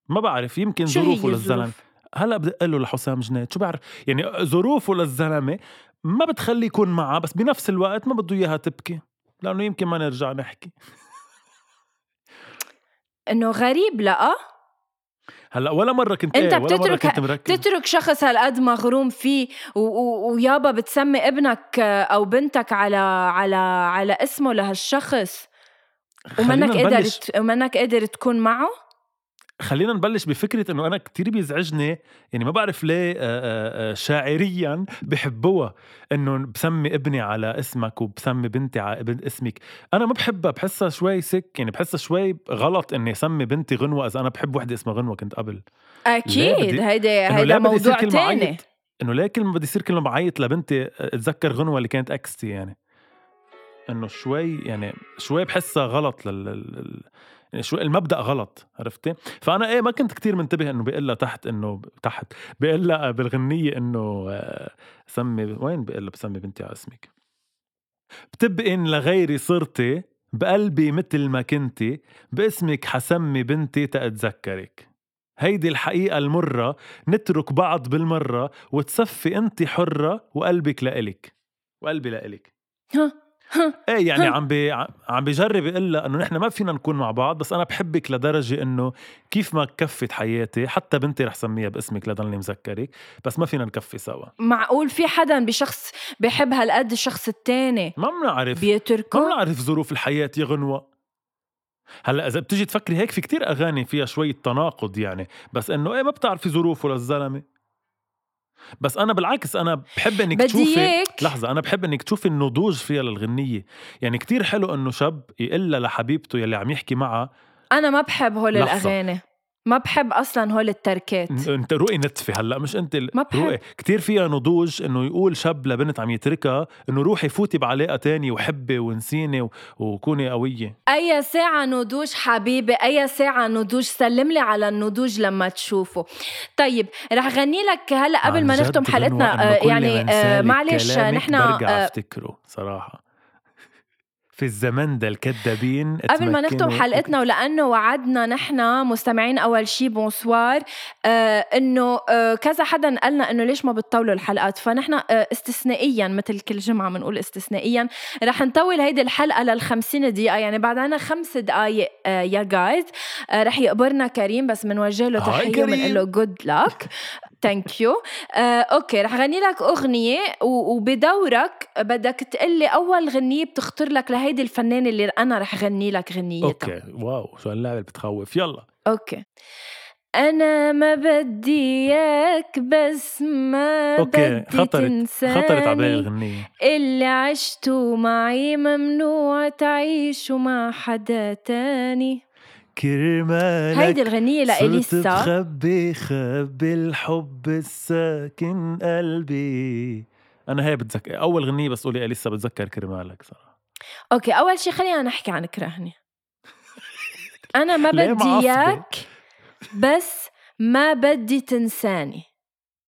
ما بعرف يمكن ظروفه للزلمة. هلا بدق له لحسام جناد شو بعرف؟ يعني ظروفه للزلمة ما بتخليه يكون معها بس بنفس الوقت ما بده إياها تبكي لأنه يمكن ما نرجع نحكي. إنه غريب لا؟ هلا ولا مرة كنت أنت إيه ولا بتترك- كنت مركز. تترك شخص هالقد مغروم فيه و- و- ويابا بتسمي ابنك أو بنتك على على على اسمه لهالشخص ومنك قادر ومنك قادر تكون معه؟ خلينا نبلش بفكرة إنه أنا كتير بيزعجني يعني ما بعرف ليه آه، آه، آه، شاعريا بحبوها. إنه بسمي ابني على اسمك وبسمي بنتي على ابن اسمك. أنا ما بحبها بحسها شوي سك يعني بحسها شوي غلط إني أسمي بنتي غنوة إذا أنا بحب وحدة اسمها غنوة كنت قبل. أكيد هيدا هيدا موضوع تاني؟ إنه ليه كل ما بدي يصير كل ما بعيط لبنتي؟ أتذكر غنوة اللي كانت اكستي يعني. إنه شوي يعني شوي بحسها غلط لل يعني شوي المبدأ غلط عرفتي؟ فأنا إيه ما كنت كتير منتبه إنه بيقول لها تحت إنه تحت بيقول لها بالغنية إنه آه، سمي وين بيقول لها بسمي بنتي على اسمك. بتبقي إن لغيري صرتي بقلبي مثل ما كنتي باسمك حسمي بنتي تأتذكرك. هيدي الحقيقة المرة نترك بعض بالمرة وتصفي انت حرة وقلبك لإلك. وقلبي لإلك. ها. إيه يعني عم بي عم بجرب يقول لها إنه نحن ما فينا نكون مع بعض بس أنا بحبك لدرجة إنه كيف ما كفت حياتي حتى بنتي رح سميها باسمك لضلني مذكرك بس ما فينا نكفي سوا. معقول في حدا بشخص بحب هالقد الشخص التاني ما بنعرف. ما بيتركه بنعرف ظروف الحياة يا غنوة. هلأ إذا بتيجي تفكري هيك في كتير أغاني فيها شوية تناقض يعني بس إنه إيه ما بتعرفي ظروفه للزلمة. بس أنا بالعكس أنا بحب إنك تشوفي. لحظة أنا بحب إنك تشوفي النضوج فيها للغنية يعني كتير حلو إنه شاب يقول لها لحبيبته يلي عم يحكي معها أنا ما بحب هول. الأغاني ما بحب أصلا هول التركات. أنت روقي نتفه هلأ مش أنت ال- ما بحب. روقي كثير فيها نضوج إنه يقول شاب لبنت عم يتركها إنه روحي فوتي بعلاقة تانية وحبي ونسيني و- وكوني قوية. أي ساعة نضوج حبيبي أي ساعة نضوج سلم لي على النضوج لما تشوفه. طيب رح غني لك هلأ قبل ما نختم حلقتنا آه، يعني آه، معلش نحن برجع آه، أفتكره صراحة. في الزمن ده الكذابين قبل ما نختم حلقتنا ولأنه وعدنا نحن مستمعين أول شي بونسوار آه إنه آه كذا حدا قالنا إنه ليش ما بتطولوا الحلقات؟ فنحن آه استثنائيا مثل كل جمعة بنقول استثنائيا. رح نطول هيدي الحلقة لل 50 دقيقة يعني بعد عنا خمس دقائق آه يا جايز آه رح يقبرنا كريم بس بنوجه له تحية. وبنقول له good luck thank you okay رح غني لك أغنية وبدورك بدك تقلي أول غنية بتخطر لك لهيدي الفنانة اللي أنا رح غني لك غنيتها. okay. Wow شو هاللعبه بتخوف. يلا. Okay. أنا ما بدي إياك بس ما okay بدي خطرت تنساني خطرت على بالي الغنية. اللي عشته معي ممنوع تعيشه مع حدا تاني. كرمالك هيدي الغنية صرت لإليسا بخبي خبي الحب الساكن قلبي. أنا هي بتذكر أول غنية بس قولي إليسا بتذكر كرمالك صراحة. أوكي أول شي خلينا نحكي عن كرهني. أنا ما بدي؟ إياك بس ما بدي تنساني.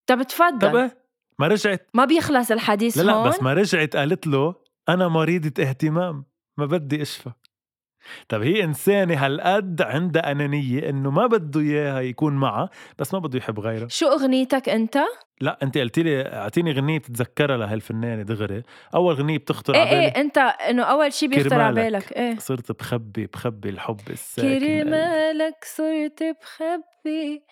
طب تفضل. طب ما رجعت. ما بيخلص الحديث لا لا هون؟ بس ما رجعت قالت له أنا مريضة اهتمام ما بدي أشفى. طب هي إنسانة هالقد عندها أنانية إنه ما بده إياها يكون معها بس ما بده يحب غيرها شو أغنيتك أنت؟ لا أنت قلتي لي أعطيني غنية بتتذكرها لهالفنانة دغري أول غنية بتخطر إيه على بالي إيه أنت إنه أول شي بيخطر على. بالك إيه صرت بخبي بخبي الحب الساكن. كرمالك صرت بخبي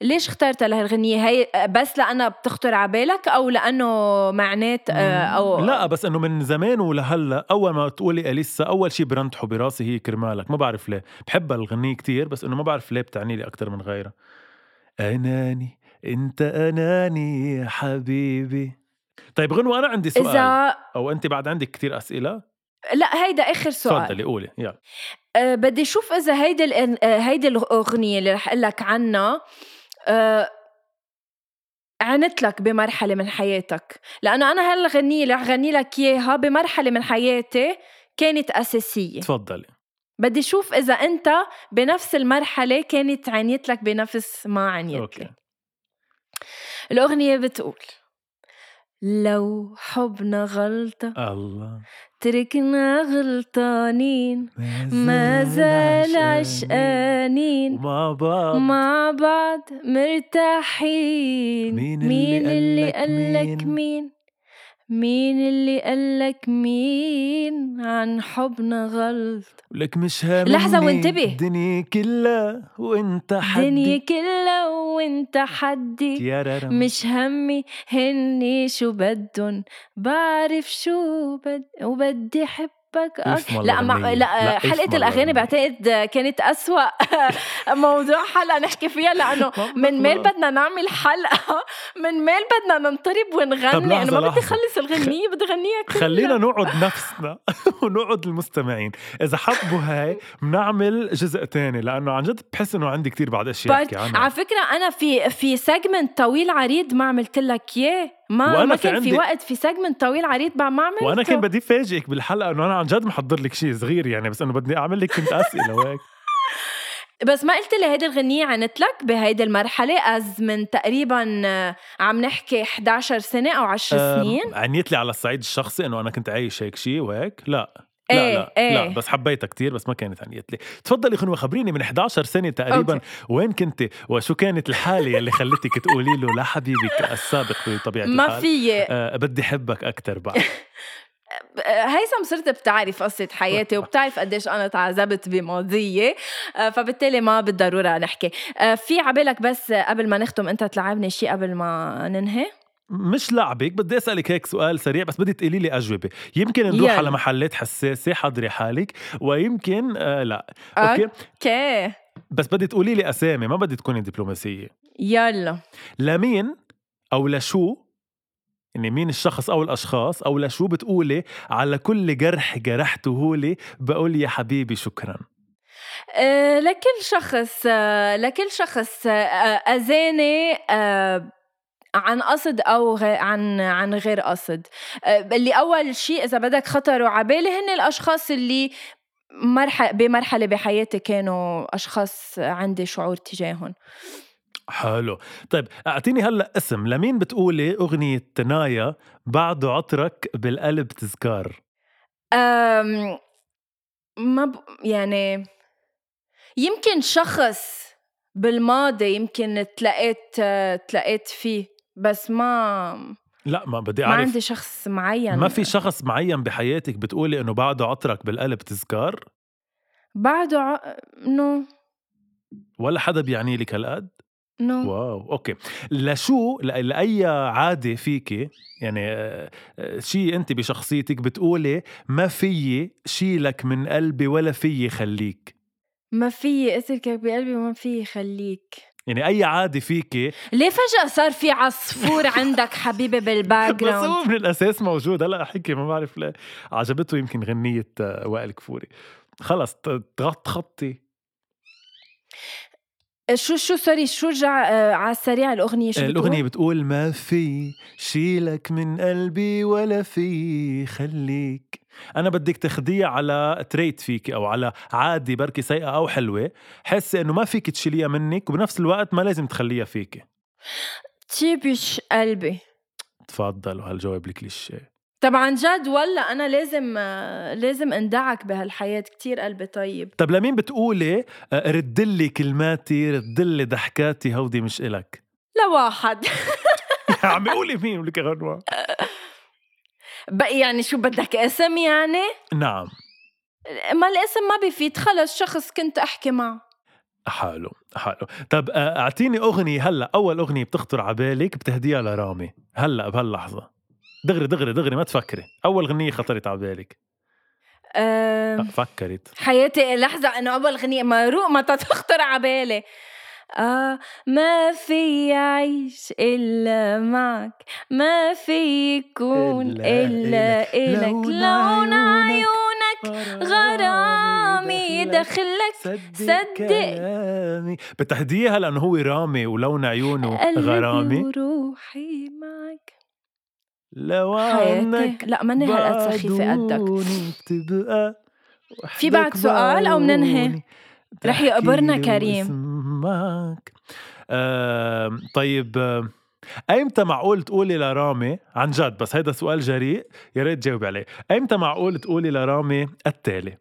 ليش اخترت لهالغنية؟ هي بس لأنها بتخطر على بالك أو لأنه معنات آه، أو لا بس إنه من زمان ولهلا أول ما تقولي أليسا أول شيء برنتحه براسي هي كرمالك. ما بعرف ليه. بحبها الغنية كتير بس إنه ما بعرف ليه بتعني لي أكثر من غيرها. أناني أنت أناني يا حبيبي. طيب غنوة أنا عندي سؤال. إذا أو أنت بعد عندك كتير أسئلة؟ لا هيدا آخر سؤال. تفضلي قولي. يلا. أه بدي أشوف إذا هيدي آه، هيدي الاغنيه اللي رح أقول لك عنها أه عنت لك بمرحلة من حياتك. لأنه أنا هالغنيه اللي رح غني لك إياها بمرحلة من حياتي كانت أساسية. تفضلي. بدي أشوف إذا أنت بنفس المرحلة كانت عنيت لك بنفس ما عنيت أوكي. لي الأغنية بتقول لو حبنا غلطة الله. تركنا غلطانين ما زال عشقانين. ومع بعض. مع بعض مرتاحين. مين اللي مين اللي قالك قالك مين؟ مين؟ مين اللي قالك مين؟ عن حبنا غلط. لك مش هامني لحظة وانتبه. الدنيا كلها وانت حدي. دنيا كلها وانت حدي. يارارم. مش همي هني شو بدن. بعرف شو بد وبدي حبك أك... لا مع... لا, الأغاني الأغنية. بعتقد كانت أسوأ موضوع حلقة نحكي فيها لأنه من ميل بدنا نعمل حلقة. من ميل بدنا ننطرب ونغني. أنا ما بدي لحظة. خلص الغنية بدي غنيها كلها. خلينا نقعد نفسنا ونقعد المستمعين. إذا حبوا هاي بنعمل جزء تاني لأنه عن جد بحس إنه عندي كتير بعد أشياء أحكي عنها. على فكرة أنا في في segment طويل عريض ما عملت لك إياه. ما وأنا ما في كان في عندي- وقت في segment طويل عريض ما ما عملته. وأنا كان بدي فاجئك بالحلقة إنه أنا عن جد محضر لك شيء صغير يعني بس إنه بدي أعمل لك كنت أسئلة وهيك. بس ما قلت لي هيدي الغنية عنت لك بهيدي المرحلة از من تقريبا آه، عم نحكي 11 سنة أو 10 سنين. أم، عنيت لي على الصعيد الشخصي إنه أنا كنت عايش هيك شيء وهيك؟ لا. إيه، لا لا إيه. لا بس حبيتها كتير بس ما كانت عنيت لي تفضلي خنوة خبريني من 11 سنة تقريبا okay. وين كنت وشو كانت الحالة اللي خلتك تقولي له لا حبيبك السابق بطبيعة ما الحال. في آه بدي حبك أكتر بعد هيثم صرت بتعرف قصة حياتي وبتعرف قديش أنا تعذبت بماضية آه، فبالتالي ما بالضرورة نحكي. آه، في عبالك بس قبل ما نختم أنت تلعبني شيء قبل ما ننهي؟ مش لعبك بدي أسألك هيك سؤال سريع بس بدي تقولي لي أجوبة. يمكن نروح يلا. على محلات حساسة حضري حالك ويمكن آه لا. Okay? Okay. بس بدي تقولي لي أسامي ما بدي تكوني دبلوماسية. يلا. لمين أو لشو يعني مين الشخص أو الأشخاص أو لشو بتقولي على كل جرح جرحته لي بقول يا حبيبي شكرا؟ آه، لكل شخص آه، لكل شخص آه، أذاني آه، عن قصد أو غ- عن عن غير قصد. آه، اللي أول شيء إذا بدك خطروا على بالي هن الأشخاص اللي مرحلة بمرحلة بحياتي كانوا أشخاص عندي شعور تجاههم. حلو. طيب أعطيني هلأ اسم. لمين بتقولي أغنية نايا بعده عطرك بالقلب تذكار؟ أم ما ب... يعني يمكن شخص بالماضي يمكن تلاقيت تلاقيت فيه. بس ما لا ما بدي ما أعرف. عندي شخص معين. ما في شخص معين بحياتك بتقولي إنه بعده عطرك بالقلب تذكار؟ بعده ع... No. ولا حدا بيعني لك هالقد؟ No. Wow okay. لشو لأي عادة فيكي يعني آه، آه، شيء أنت بشخصيتك بتقولي ما فيي شيلك من قلبي ولا فيي خليك؟ ما في أتركك بقلبي وما في خليك. يعني أي عاده فيكي. ليه فجأة صار في عصفور عندك حبيبي بال back بس هو من الأساس موجود. هلأ حكي ما بعرف ليه. عجبته يمكن غنية آه، وائل كفوري. خلص ت- تغط خطي شو شو sorry شو رجع آه، على السريع الأغنية؟ شو الأغنية بتقول؟ بتقول ما في شيلك من قلبي ولا في خليك. أنا بدك تاخديها على تريت فيكي أو على عادي بركي سيئة أو حلوة حسي إنه ما فيك تشيليها منك وبنفس الوقت ما لازم تخليها فيكي. تيبش قلبي. تفضلوا هالجواب الكليشيه. طب عن جد ولا أنا لازم لازم أندعك بهالحياة كتير قلبي. طيب. طب لمين بتقولي آه، ردلي كلماتي ردلي ضحكاتي هودي مش إلك؟ لواحد. عم قولي مين ولك غنوة؟ بقى يعني شو بدك اسم يعني؟ نعم. ما الاسم ما بيفيد خلص شخص كنت احكي معه. حلو حلو. طب آه، اعطيني أغنية هلأ أول أغنية بتخطر على بالك بتهديها لرامي. هلأ بهاللحظة. دغري دغري دغري ما تفكري. أول غنية خطرت على بالك. أه فكرت. حياتي لحظة إنه أول غنية مروق ما تخطر على بالي. آه ما في عيش إلا معك ما في يكون إلا إلا إلك لون عيونك غرامي دخلك صدق. كلامي. بتهديها لأنه هو رامي ولون عيونه غرامي؟ وروحي معك. لو عنك لا ماني هالقد سخيفة قدك. في بعد سؤال أو مننهي؟ رح يقبرنا كريم. واسمعك آه طيب آه، أيمتى معقول تقولي لرامي عن جد بس هيدا سؤال جريء يا ريت تجاوبي عليه. أيمتى معقول تقولي لرامي التالي؟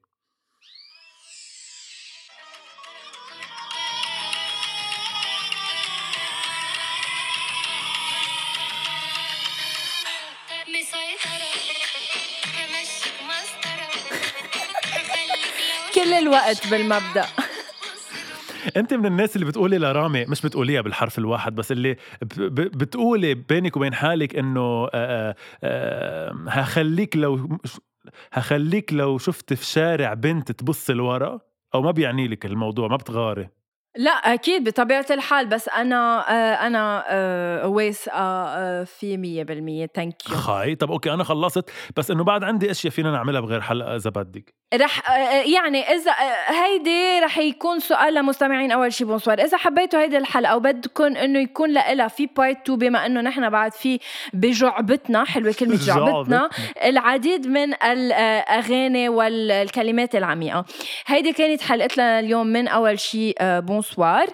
كل الوقت بالمبدأ. انت من الناس اللي بتقولي لرامي مش بتقوليها بالحرف الواحد بس اللي بتقولي بينك وبين حالك إنه آه، آه، هخليك لو هخليك لو شفت في شارع بنت تبص لورا أو ما بيعني لك الموضوع ما بتغاري. لا أكيد بطبيعة الحال بس أنا آه، أنا آه، واثقه آه، في مية بالمية. thank you خاي طب okay أنا خلصت. بس إنه بعد عندي أشياء فينا نعملها بغير حلقه إذا بدك. رح آه، يعني إذا آه، هيدي رح يكون سؤال لمستمعين. أول شي bonsoir. إذا حبيتوا هيدي الحلقة وبدكم إنه يكون لها في part 2 بما إنه نحن بعد في بجعبتنا حلوة كلمة جعبتنا. العديد من الاغاني والكلمات العميقة. هيدي كانت حلقتنا اليوم من أول شي آه، bonsoir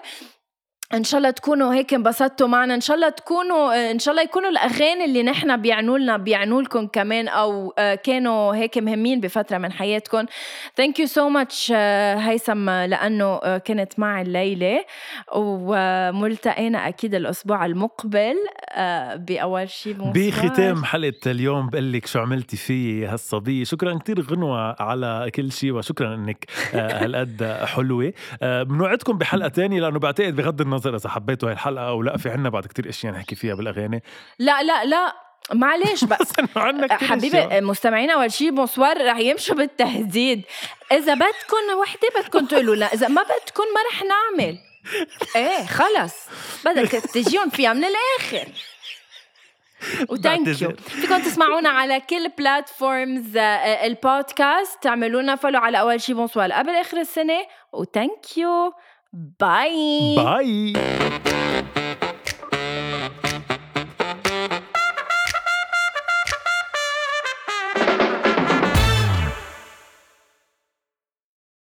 إن شاء الله تكونوا هيك انبسطتوا معنا. إن شاء الله تكونوا إن شاء الله يكونوا الأغاني اللي نحن بيعنوا لنا بيعنوا لكم كمان أو آه، كانوا هيك مهمين بفترة من حياتكم. thank you so much هيثم لأنه آه، كنت معي الليلة. وملتقينا أكيد الأسبوع المقبل آه، بأول شيء بختام حلقة اليوم بقول لك شو عملتي في هالصبية شكرا كتير غنوة على كل شيء وشكرا إنك هالقد حلوة. آه، بنوعدكم بحلقة تانية لأنه بعتقد بغض النظر إذا حبيتوا هاي الحلقة أو لأ في عنا بعد كتير أشياء نحكي فيها بالأغاني. لا لا لا معلش بس حبيبي أشياء. مستمعين أول شيء bonsoir رح يمشوا بالتهديد. إذا بدكم وحدة بدكم تقولوا لا إذا ما بدكم ما رح نعمل. إيه خلص. بدك تجيهم فيها من الآخر. و thank you. فيكم تسمعونا على كل platforms ال podcast تعملوا لنا follow على أول شي bonsoir قبل آخر السنة. و thank you Bye. Bye.